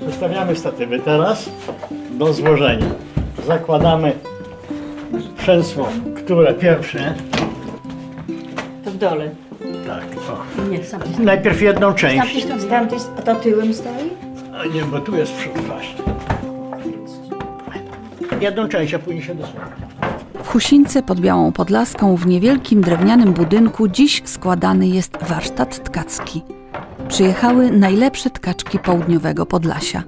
Przestawiamy statywy teraz do złożenia. Zakładamy przęsło, które pierwsze. To w dole. Tak, o. Nie, sam Najpierw jedną część. z tamtej, a to tyłem stoi? A nie, bo tu jest przód właśnie. Jedną część, a później się dosuwa. W Husince pod Białą Podlaską w niewielkim drewnianym budynku dziś składany jest warsztat tkacki. Przyjechały najlepsze tkaczki południowego Podlasia.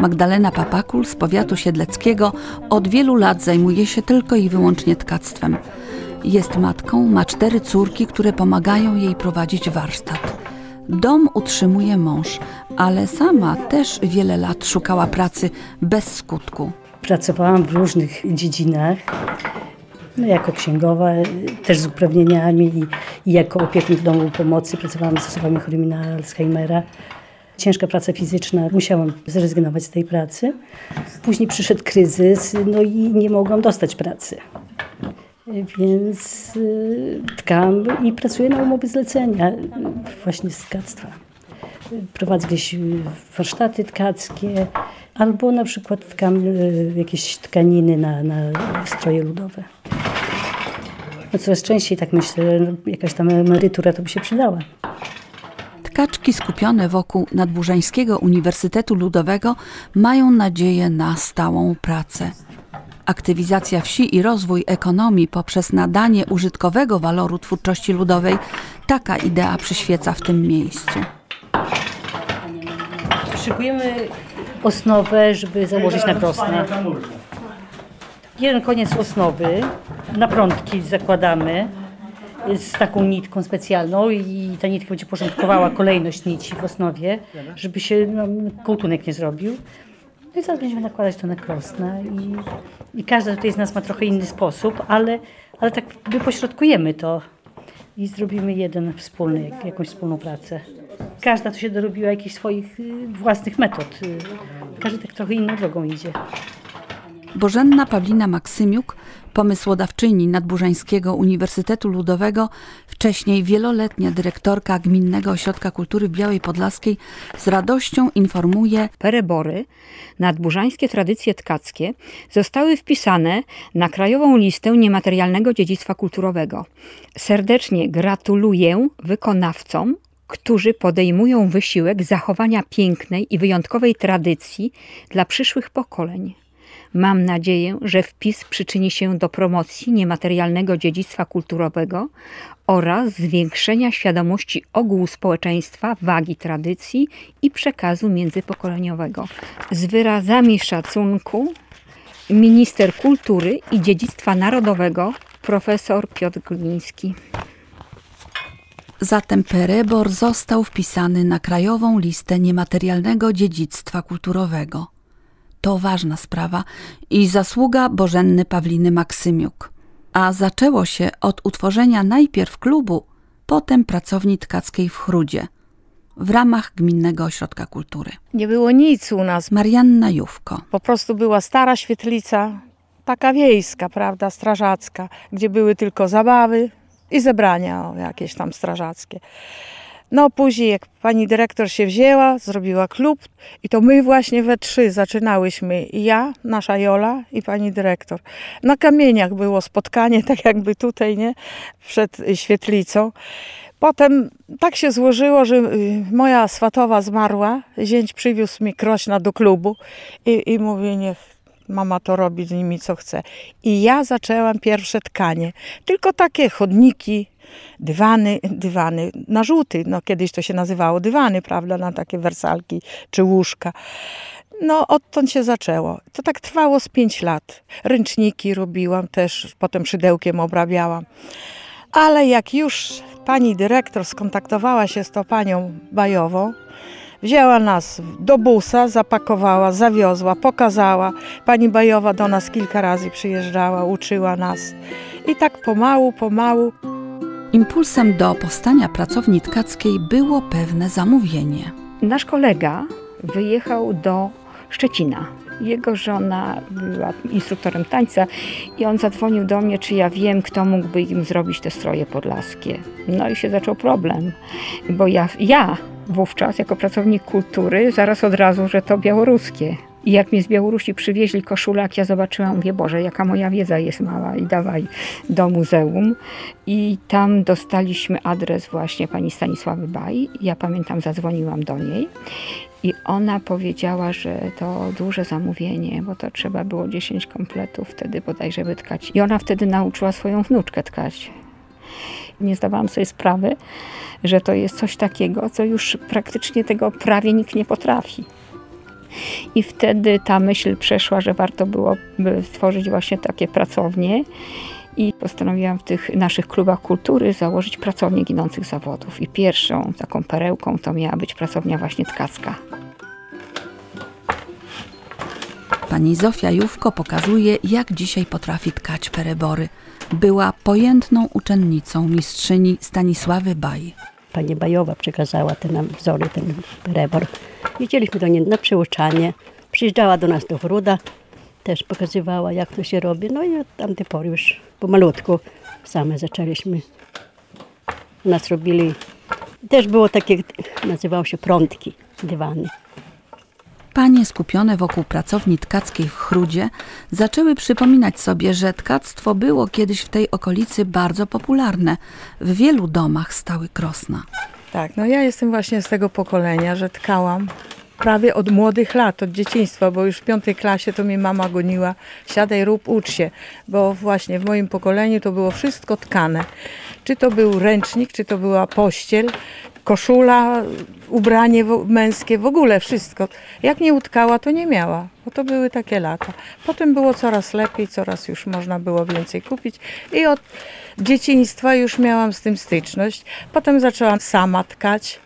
Magdalena Papakul z powiatu siedleckiego od wielu lat zajmuje się tylko i wyłącznie tkactwem. Jest matką, ma cztery córki, które pomagają jej prowadzić warsztat. Dom utrzymuje mąż, ale sama też wiele lat szukała pracy bez skutku. Pracowałam w różnych dziedzinach. No, jako księgowa, y, też z uprawnieniami i, jako opiekun w domu pomocy. Pracowałam z osobami chorymi na Alzheimera. Ciężka praca fizyczna, musiałam zrezygnować z tej pracy. Później przyszedł kryzys, no i nie mogłam dostać pracy. Więc y, tkam i pracuję na umowy zlecenia, właśnie z tkactwa prowadzę gdzieś warsztaty tkackie, albo na przykład tkam y, jakieś tkaniny na, na stroje ludowe. No coraz częściej tak myślę, no, jakaś tam emerytura to by się przydała. Tkaczki skupione wokół Nadburzańskiego Uniwersytetu Ludowego mają nadzieję na stałą pracę. Aktywizacja wsi i rozwój ekonomii poprzez nadanie użytkowego waloru twórczości ludowej taka idea przyświeca w tym miejscu. Szykujemy osnowę, żeby założyć na krosnę. Jeden koniec osnowy, na prądki zakładamy z taką nitką specjalną i ta nitka będzie porządkowała kolejność nici w osnowie, żeby się no, kołtunek nie zrobił. No i zaraz będziemy nakładać to na krosnę i, i każda tutaj z nas ma trochę inny sposób, ale, ale tak wypośrodkujemy to i zrobimy jeden wspólny, jak- jakąś wspólną pracę. Każda to się dorobiła jakichś swoich y, własnych metod. y. Każdy tak trochę inną drogą idzie. Bożenna Pawlina Maksymiuk, pomysłodawczyni Nadburzańskiego Uniwersytetu Ludowego, wcześniej wieloletnia dyrektorka Gminnego Ośrodka Kultury Białej Podlaskiej, z radością informuje, Perebory, nadburzańskie tradycje tkackie zostały wpisane na krajową listę niematerialnego dziedzictwa kulturowego. Serdecznie gratuluję wykonawcom, którzy podejmują wysiłek zachowania pięknej i wyjątkowej tradycji dla przyszłych pokoleń. Mam nadzieję, że wpis przyczyni się do promocji niematerialnego dziedzictwa kulturowego oraz zwiększenia świadomości ogółu społeczeństwa wagi tradycji i przekazu międzypokoleniowego. Z wyrazami szacunku minister kultury i dziedzictwa narodowego profesor Piotr Gliński. zatem Perebor został wpisany na krajową listę niematerialnego dziedzictwa kulturowego. To ważna sprawa i zasługa Bożenny Pawliny Maksymiuk. A zaczęło się od utworzenia najpierw klubu, potem pracowni tkackiej w Chrudzie, w ramach Gminnego Ośrodka Kultury. Nie było nic u nas. Marianna Jówko. Po prostu była stara świetlica, taka wiejska, prawda, strażacka, gdzie były tylko zabawy i zebrania o, jakieś tam strażackie. No później jak pani dyrektor się wzięła, zrobiła klub i to my właśnie we trzy zaczynałyśmy. Ja, nasza Jola i pani dyrektor. Na kamieniach było spotkanie, tak jakby tutaj, nie? Przed świetlicą. Potem tak się złożyło, że y, moja swatowa zmarła, zięć przywiózł mi krośna do klubu i, i mówi, niech mama to robi z nimi co chce. I ja zaczęłam pierwsze tkanie. Tylko takie chodniki, dywany, dywany na żółty, no kiedyś to się nazywało dywany, prawda, na takie wersalki czy łóżka. No, odtąd się zaczęło. To tak trwało z pięć lat. Ręczniki robiłam też, potem szydełkiem obrabiałam. Ale jak już pani dyrektor skontaktowała się z tą panią Bajową, wzięła nas do busa, zapakowała, zawiozła, pokazała. Pani Bajowa do nas kilka razy przyjeżdżała, uczyła nas. I tak pomału, pomału Impulsem do powstania pracowni tkackiej było pewne zamówienie. Nasz kolega wyjechał do Szczecina. Jego żona była instruktorem tańca i on zadzwonił do mnie, czy ja wiem, kto mógłby im zrobić te stroje podlaskie. No i się zaczął problem, bo ja, ja wówczas jako pracownik kultury zaraz od razu, że to białoruskie. I jak mnie z Białorusi przywieźli koszulę, jak ja zobaczyłam, mówię, Boże, jaka moja wiedza jest mała i dawaj do muzeum. I tam dostaliśmy adres właśnie pani Stanisławy Baj. Ja pamiętam, zadzwoniłam do niej i ona powiedziała, że to duże zamówienie, bo to trzeba było 10 kompletów wtedy bodajże wytkać. I ona wtedy nauczyła swoją wnuczkę tkać. Nie zdawałam sobie sprawy, że to jest coś takiego, co już praktycznie tego prawie nikt nie potrafi. I wtedy ta myśl przeszła, że warto byłoby stworzyć właśnie takie pracownie. I postanowiłam w tych naszych klubach kultury założyć pracownię ginących zawodów. I pierwszą taką perełką to miała być pracownia właśnie tkacka. Pani Zofia Jówko pokazuje, jak dzisiaj potrafi tkać perebory. Była pojętną uczennicą mistrzyni Stanisławy Baj. Pani Bajowa przekazała te nam wzory, ten rebor. Jeździliśmy do niej na przyuczanie. Przyjeżdżała do nas do Wróda, też pokazywała, jak to się robi. No i od tamtej pory już pomalutku same zaczęliśmy. U nas robili, też było takie, nazywało się prątki, dywany. Panie skupione wokół pracowni tkackiej w Chrudzie zaczęły przypominać sobie, że tkactwo było kiedyś w tej okolicy bardzo popularne. W wielu domach stały krosna. Tak, no ja jestem właśnie z tego pokolenia, że tkałam prawie od młodych lat, od dzieciństwa, bo już w piątej klasie to mnie mama goniła, siadaj, rób, ucz się, bo właśnie w moim pokoleniu to było wszystko tkane. Czy to był ręcznik, czy to była pościel, koszula, ubranie męskie, w ogóle wszystko. Jak nie utkała, to nie miała, bo to były takie lata. Potem było coraz lepiej, coraz już można było więcej kupić i od dzieciństwa już miałam z tym styczność. Potem zaczęłam sama tkać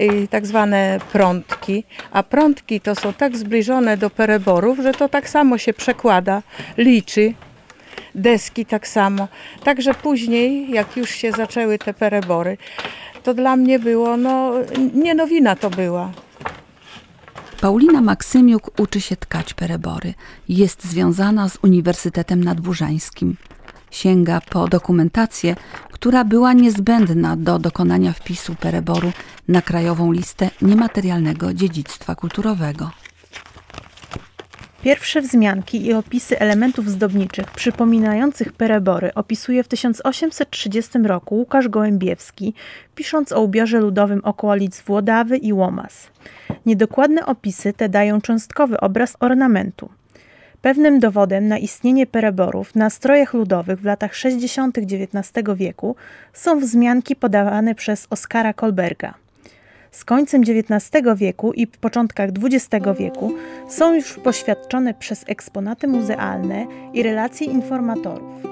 y, tak zwane prątki, a prątki to są tak zbliżone do pereborów, że to tak samo się przekłada, liczy, deski tak samo. Także później, jak już się zaczęły te perebory, to dla mnie było, no nie nowina to była. Paulina Maksymiuk uczy się tkać perebory. Jest związana z Uniwersytetem Nadburzańskim. Sięga po dokumentację, która była niezbędna do dokonania wpisu pereboru na krajową listę niematerialnego dziedzictwa kulturowego. Pierwsze wzmianki i opisy elementów zdobniczych przypominających perebory opisuje w 1830 roku Łukasz Gołębiewski, pisząc o ubiorze ludowym okolic Włodawy i Łomas. Niedokładne opisy te dają cząstkowy obraz ornamentu. Pewnym dowodem na istnienie pereborów na strojach ludowych w latach 60. XIX wieku są wzmianki podawane przez Oskara Kolberga. Z końcem XIX wieku i w początkach XX wieku są już poświadczone przez eksponaty muzealne i relacje informatorów.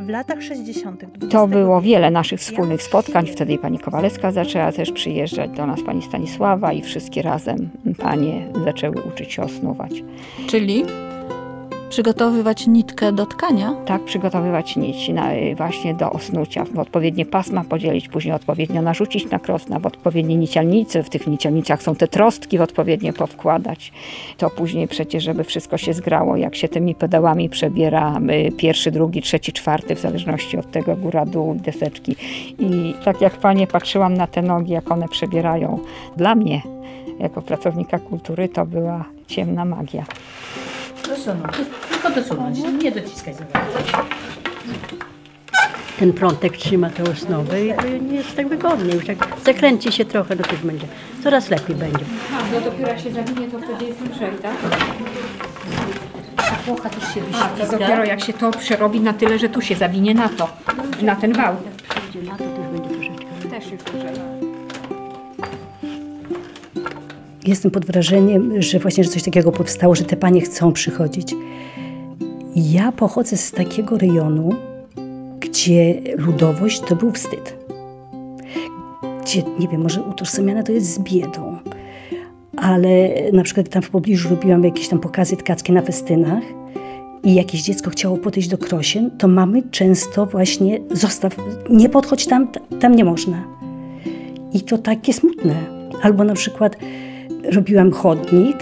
W latach 60. XX To było wiele naszych wspólnych spotkań. Wtedy pani Kowalewska zaczęła też przyjeżdżać do nas, pani Stanisława i wszystkie razem panie zaczęły uczyć się osnuwać. Czyli przygotowywać nitkę do tkania. Tak przygotowywać nić na, właśnie do osnucia, w odpowiednie pasma podzielić, później odpowiednio narzucić na krosna, w odpowiednie nicialnice, w tych nicialnicach są te trostki w odpowiednie powkładać. To później przecież, żeby wszystko się zgrało, jak się tymi pedałami przebiera y, pierwszy, drugi, trzeci, czwarty, w zależności od tego góra, dół, deseczki. I tak jak panie patrzyłam na te nogi, jak one przebierają, dla mnie, jako pracownika kultury, to była ciemna magia. Dosunąć. Tylko dosunąć, nie dociskać za bardzo. Ten prątek trzyma te osnowy i to nie jest tak wygodnie. Już jak zakręci się trochę, no to już będzie, coraz lepiej będzie. No dopiero jak się zawinie, to wtedy jest lżej, tak? A płocha też się A, to wyślizga. dopiero jak się to przerobi na tyle, że tu się zawinie na to, na ten wał. Przyjdzie lato, to już będzie troszeczkę. Też już lżej. Jestem pod wrażeniem, że właśnie że coś takiego powstało, że te panie chcą przychodzić. Ja pochodzę z takiego rejonu, gdzie ludowość to był wstyd. Gdzie, nie wiem, może utożsamiane to jest z biedą. Ale na przykład tam w pobliżu robiłam jakieś tam pokazy tkackie na festynach i jakieś dziecko chciało podejść do krosien, to mamy często właśnie zostaw, nie podchodź tam, tam nie można. I to takie smutne. Albo na przykład robiłam chodnik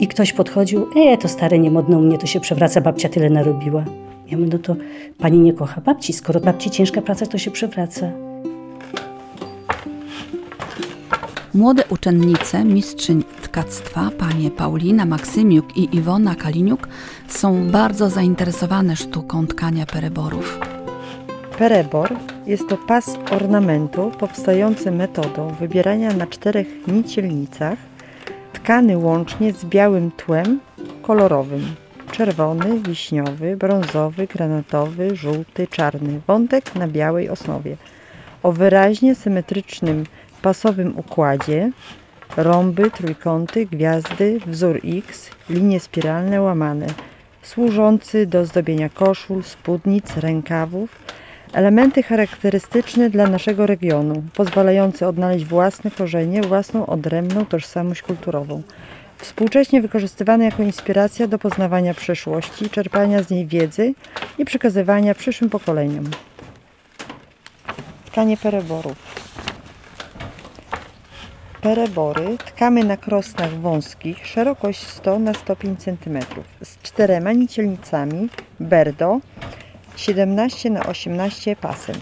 i ktoś podchodził, e, to stare, niemodne u mnie, to się przewraca, babcia tyle narobiła. Ja mówię, no to pani nie kocha babci, skoro babci ciężka praca, to się przewraca. Młode uczennice, mistrzyń tkactwa, panie Paulina Maksymiuk i Iwona Kaliniuk są bardzo zainteresowane sztuką tkania pereborów. Perebor jest to pas ornamentu powstający metodą wybierania na czterech nicielnicach, tkany łącznie z białym tłem kolorowym. Czerwony, wiśniowy, brązowy, granatowy, żółty, czarny. Wątek na białej osnowie. O wyraźnie symetrycznym pasowym układzie. Rąby, trójkąty, gwiazdy, wzór X, linie spiralne łamane. Służący do zdobienia koszul, spódnic, rękawów, Elementy charakterystyczne dla naszego regionu, pozwalające odnaleźć własne korzenie, własną odrębną tożsamość kulturową. Współcześnie wykorzystywane jako inspiracja do poznawania przeszłości, czerpania z niej wiedzy i przekazywania przyszłym pokoleniom. Tkanie pereborów. Perebory tkamy na krosnach wąskich, szerokość 100 na 105 cm, z czterema nicielnicami, berdo, 17 na 18 pasem.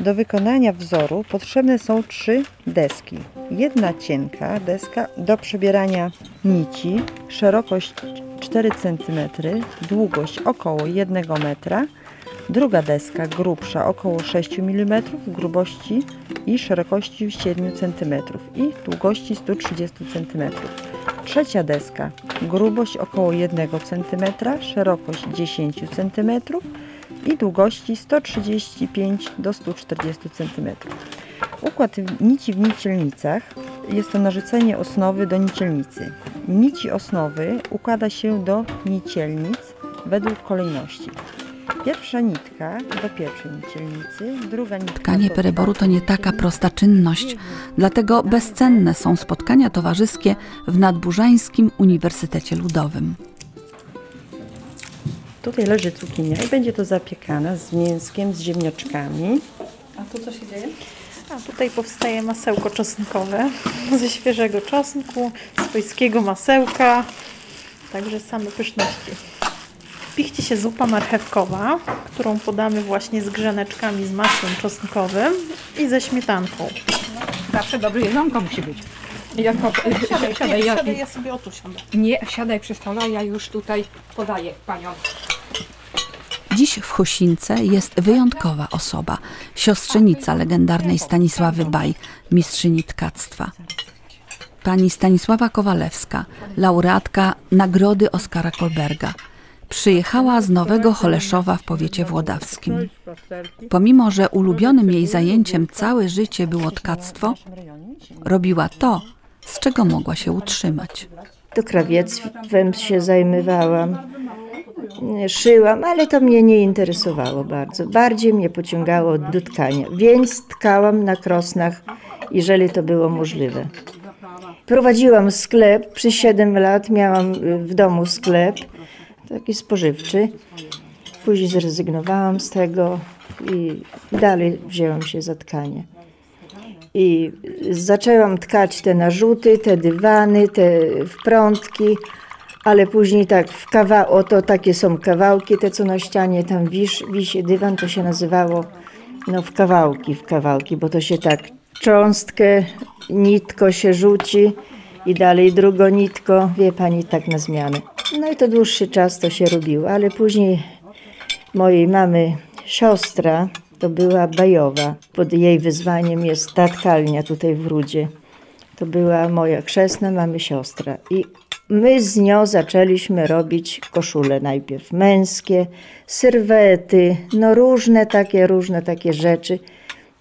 Do wykonania wzoru potrzebne są trzy deski. Jedna cienka deska do przebierania nici, szerokość 4 cm, długość około 1 metra. Druga deska grubsza około 6 mm, grubości i szerokości 7 cm i długości 130 cm. Trzecia deska grubość około 1 cm, szerokość 10 cm i długości 135 do 140 cm. Układ nici w nicielnicach jest to narzucenie osnowy do nicielnicy. Nici osnowy układa się do nicielnic według kolejności. Pierwsza nitka do pierwszej nicielnicy, druga nitka Tkanie pereboru to nie taka prosta czynność, dlatego bezcenne są spotkania towarzyskie w Nadburzańskim Uniwersytecie Ludowym. Tutaj leży cukinia i będzie to zapiekana z mięskiem, z ziemniaczkami. A tu co się dzieje? A tutaj powstaje masełko czosnkowe ze świeżego czosnku, swojskiego masełka, także same pyszności. Pichci się zupa marchewkowa, którą podamy właśnie z grzaneczkami z masłem czosnkowym i ze śmietanką. Zawsze dobre jedzonko musi być. Jako, siadaj, siadaj, ja, Siadaj, ja sobie o tu siądę. nie, siadaj przy stole, ja już tutaj podaję paniom. Dziś w Chosince jest wyjątkowa osoba, siostrzenica legendarnej Stanisławy Baj, mistrzyni tkactwa. Pani Stanisława Kowalewska, laureatka Nagrody Oskara Kolberga. Przyjechała z Nowego Choleszowa w powiecie włodawskim. Pomimo, że ulubionym jej zajęciem całe życie było tkactwo, robiła to, z czego mogła się utrzymać. To krawiectwem się zajmowałam. Szyłam, ale to mnie nie interesowało bardzo. Bardziej mnie pociągało do tkania, więc tkałam na krosnach, jeżeli to było możliwe. Prowadziłam sklep, przy 7 lat miałam y, w domu sklep, taki spożywczy. Później zrezygnowałam z tego i dalej wzięłam się za tkanie. I zaczęłam tkać te narzuty, te dywany, te wprątki, ale później tak w kawa oto takie są kawałki, te co na ścianie tam wisz, wisi dywan, to się nazywało no w kawałki, w kawałki, bo to się tak cząstkę, nitko się rzuci i dalej drugo nitko, wie pani, tak na zmianę. No i to dłuższy czas to się robiło, ale później mojej mamy siostra, to była Bajowa. Pod jej wyzwaniem jest ta tkalnia tutaj w Rudzie. To była moja krzesna, mamy siostra. I my z nią zaczęliśmy robić koszule najpierw męskie, sylwety, no różne takie, różne takie rzeczy.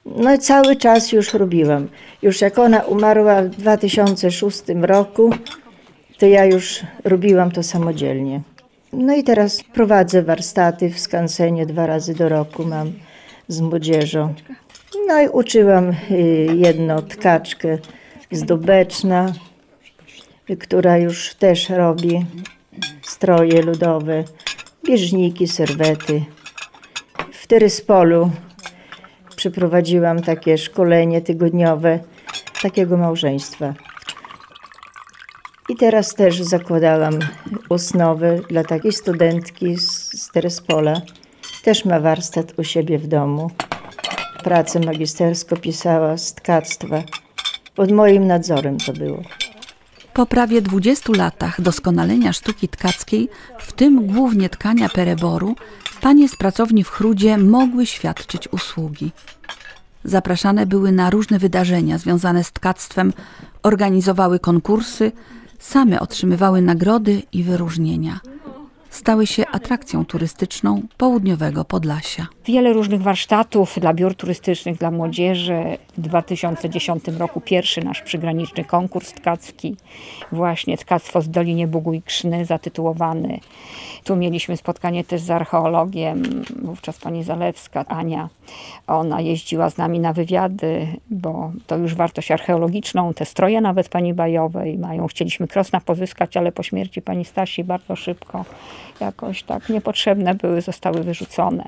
No i cały czas już robiłam. Już jak ona umarła w 2006 roku, to ja już robiłam to samodzielnie. No i teraz prowadzę warsztaty w skansenie dwa razy do roku mam z młodzieżą. No i uczyłam y, jedną tkaczkę z Dubeczna, która już też robi stroje ludowe, bieżniki, serwety. W Tyryspolu przeprowadziłam takie szkolenie tygodniowe takiego małżeństwa. I teraz też zakładałam osnowę dla takiej studentki z, z Terespola. Też ma warsztat u siebie w domu. Pracę magisterską pisała z tkactwa. Pod moim nadzorem to było. Po prawie 20 latach doskonalenia sztuki tkackiej, w tym głównie tkania pereboru, panie z pracowni w Chrudzie mogły świadczyć usługi. Zapraszane były na różne wydarzenia związane z tkactwem, organizowały konkursy, same otrzymywały nagrody i wyróżnienia. Stały się atrakcją turystyczną południowego Podlasia. Wiele różnych warsztatów dla biur turystycznych, dla młodzieży. W 2010 roku pierwszy nasz przygraniczny konkurs tkacki, właśnie Tkactwo z Dolinie Bugu i Krzny, zatytułowany. Tu mieliśmy spotkanie też z archeologiem, wówczas pani Zalewska, Ania. Ona jeździła z nami na wywiady, bo to już wartość archeologiczną. Te stroje nawet pani Bajowej mają. Chcieliśmy Krosna pozyskać, ale po śmierci pani Stasi bardzo szybko jakoś tak niepotrzebne były, zostały wyrzucone.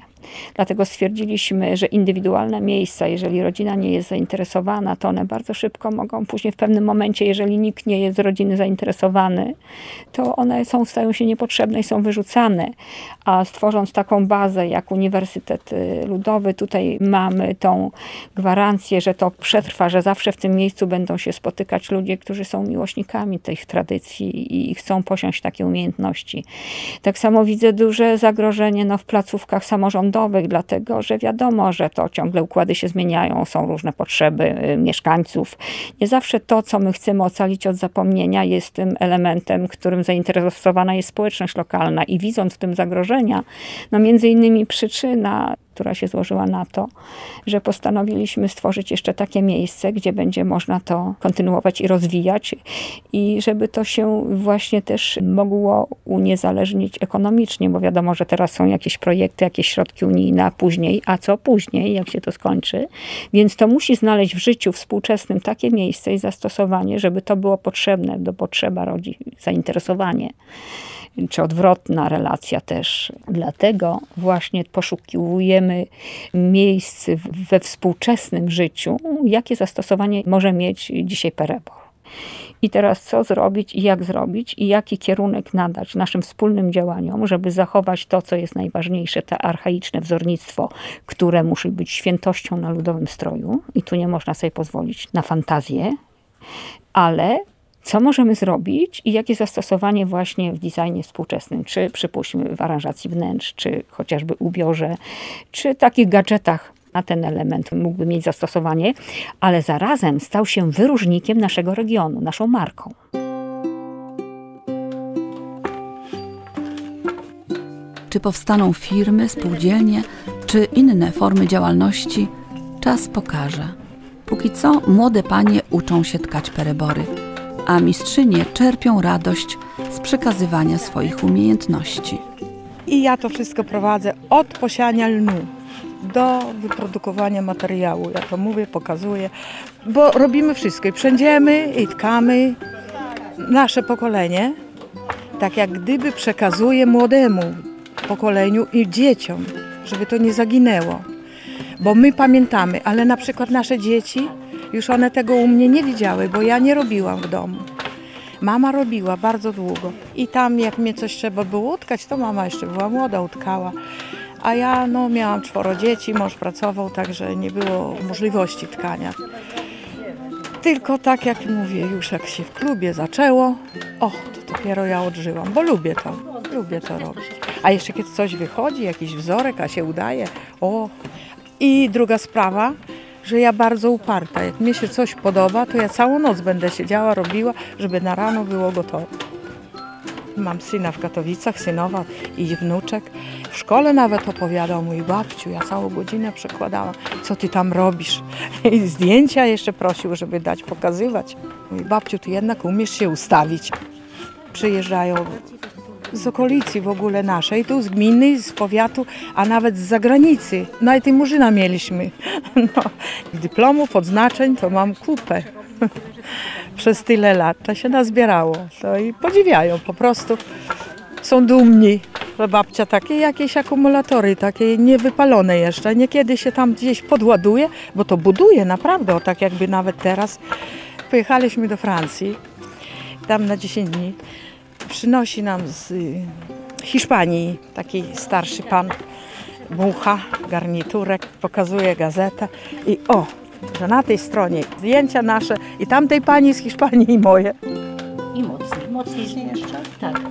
Dlatego stwierdziliśmy, że indywidualne miejsca, jeżeli rodzina nie jest zainteresowana, to one bardzo szybko mogą później w pewnym momencie, jeżeli nikt nie jest z rodziny zainteresowany, to one są, stają się niepotrzebne i są wyrzucane. A stworząc taką bazę jak Uniwersytet Ludowy, tutaj mamy tą gwarancję, że to przetrwa, że zawsze w tym miejscu będą się spotykać ludzie, którzy są miłośnikami tych tradycji i chcą posiąść takie umiejętności. Tak samo widzę duże zagrożenie no, w placówkach samorządowych, dlatego że wiadomo, że to ciągle układy się zmieniają, są różne potrzeby y, mieszkańców. Nie zawsze to, co my chcemy ocalić od zapomnienia, jest tym elementem, którym zainteresowana jest społeczność lokalna i widząc w tym zagrożenia, no między innymi przyczyna która się złożyła na to, że postanowiliśmy stworzyć jeszcze takie miejsce, gdzie będzie można to kontynuować i rozwijać i żeby to się właśnie też mogło uniezależnić ekonomicznie, bo wiadomo, że teraz są jakieś projekty, jakieś środki unijne, a później, a co później, jak się to skończy. Więc to musi znaleźć w życiu współczesnym takie miejsce i zastosowanie, żeby to było potrzebne, do potrzeba rodzi zainteresowanie czy odwrotna relacja też. Dlatego właśnie poszukiwujemy miejsc we współczesnym życiu, jakie zastosowanie może mieć dzisiaj perebor. I teraz co zrobić i jak zrobić i jaki kierunek nadać naszym wspólnym działaniom, żeby zachować to, co jest najważniejsze, te archaiczne wzornictwo, które musi być świętością na ludowym stroju i tu nie można sobie pozwolić na fantazję, ale co możemy zrobić i jakie zastosowanie właśnie w designie współczesnym, czy przypuśćmy w aranżacji wnętrz, czy chociażby ubiorze, czy takich gadżetach na ten element mógłby mieć zastosowanie, ale zarazem stał się wyróżnikiem naszego regionu, naszą marką. Czy powstaną firmy, spółdzielnie, czy inne formy działalności, czas pokaże. Póki co młode panie uczą się tkać perebory a mistrzynie czerpią radość z przekazywania swoich umiejętności. I ja to wszystko prowadzę od posiania lnu do wyprodukowania materiału. Ja to mówię, pokazuję, bo robimy wszystko. I przędziemy, i tkamy. Nasze pokolenie, tak jak gdyby przekazuje młodemu pokoleniu i dzieciom, żeby to nie zaginęło. Bo my pamiętamy, ale na przykład nasze dzieci już one tego u mnie nie widziały, bo ja nie robiłam w domu. Mama robiła bardzo długo i tam jak mnie coś trzeba było utkać, to mama jeszcze była młoda, utkała. A ja no, miałam czworo dzieci, mąż pracował, także nie było możliwości tkania. Tylko tak jak mówię, już jak się w klubie zaczęło, o, to dopiero ja odżyłam, bo lubię to, lubię to robić. A jeszcze kiedy coś wychodzi, jakiś wzorek, a się udaje, o. I druga sprawa, że ja bardzo uparta. Jak mi się coś podoba, to ja całą noc będę siedziała, robiła, żeby na rano było gotowe. Mam syna w Katowicach, synowa i wnuczek. W szkole nawet opowiadał mój babciu, ja całą godzinę przekładałam, co ty tam robisz. I zdjęcia jeszcze prosił, żeby dać pokazywać. Mój babciu, ty jednak umiesz się ustawić. Przyjeżdżają z okolicy w ogóle naszej, tu z gminy, z powiatu, a nawet z zagranicy. Nawet i murzyna mieliśmy. No, dyplomów, odznaczeń to mam kupę. Przez tyle lat to się nazbierało. To i podziwiają po prostu. Są dumni. Babcia takie jakieś akumulatory, takie niewypalone jeszcze. Niekiedy się tam gdzieś podładuje, bo to buduje naprawdę, o tak jakby nawet teraz. Pojechaliśmy do Francji, tam na 10 dni przynosi nam z y, Hiszpanii taki starszy pan mucha, garniturek, pokazuje gazetę i o, że na tej stronie zdjęcia nasze i tamtej pani z Hiszpanii i moje. I mocniej, mocniej jeszcze. Tak.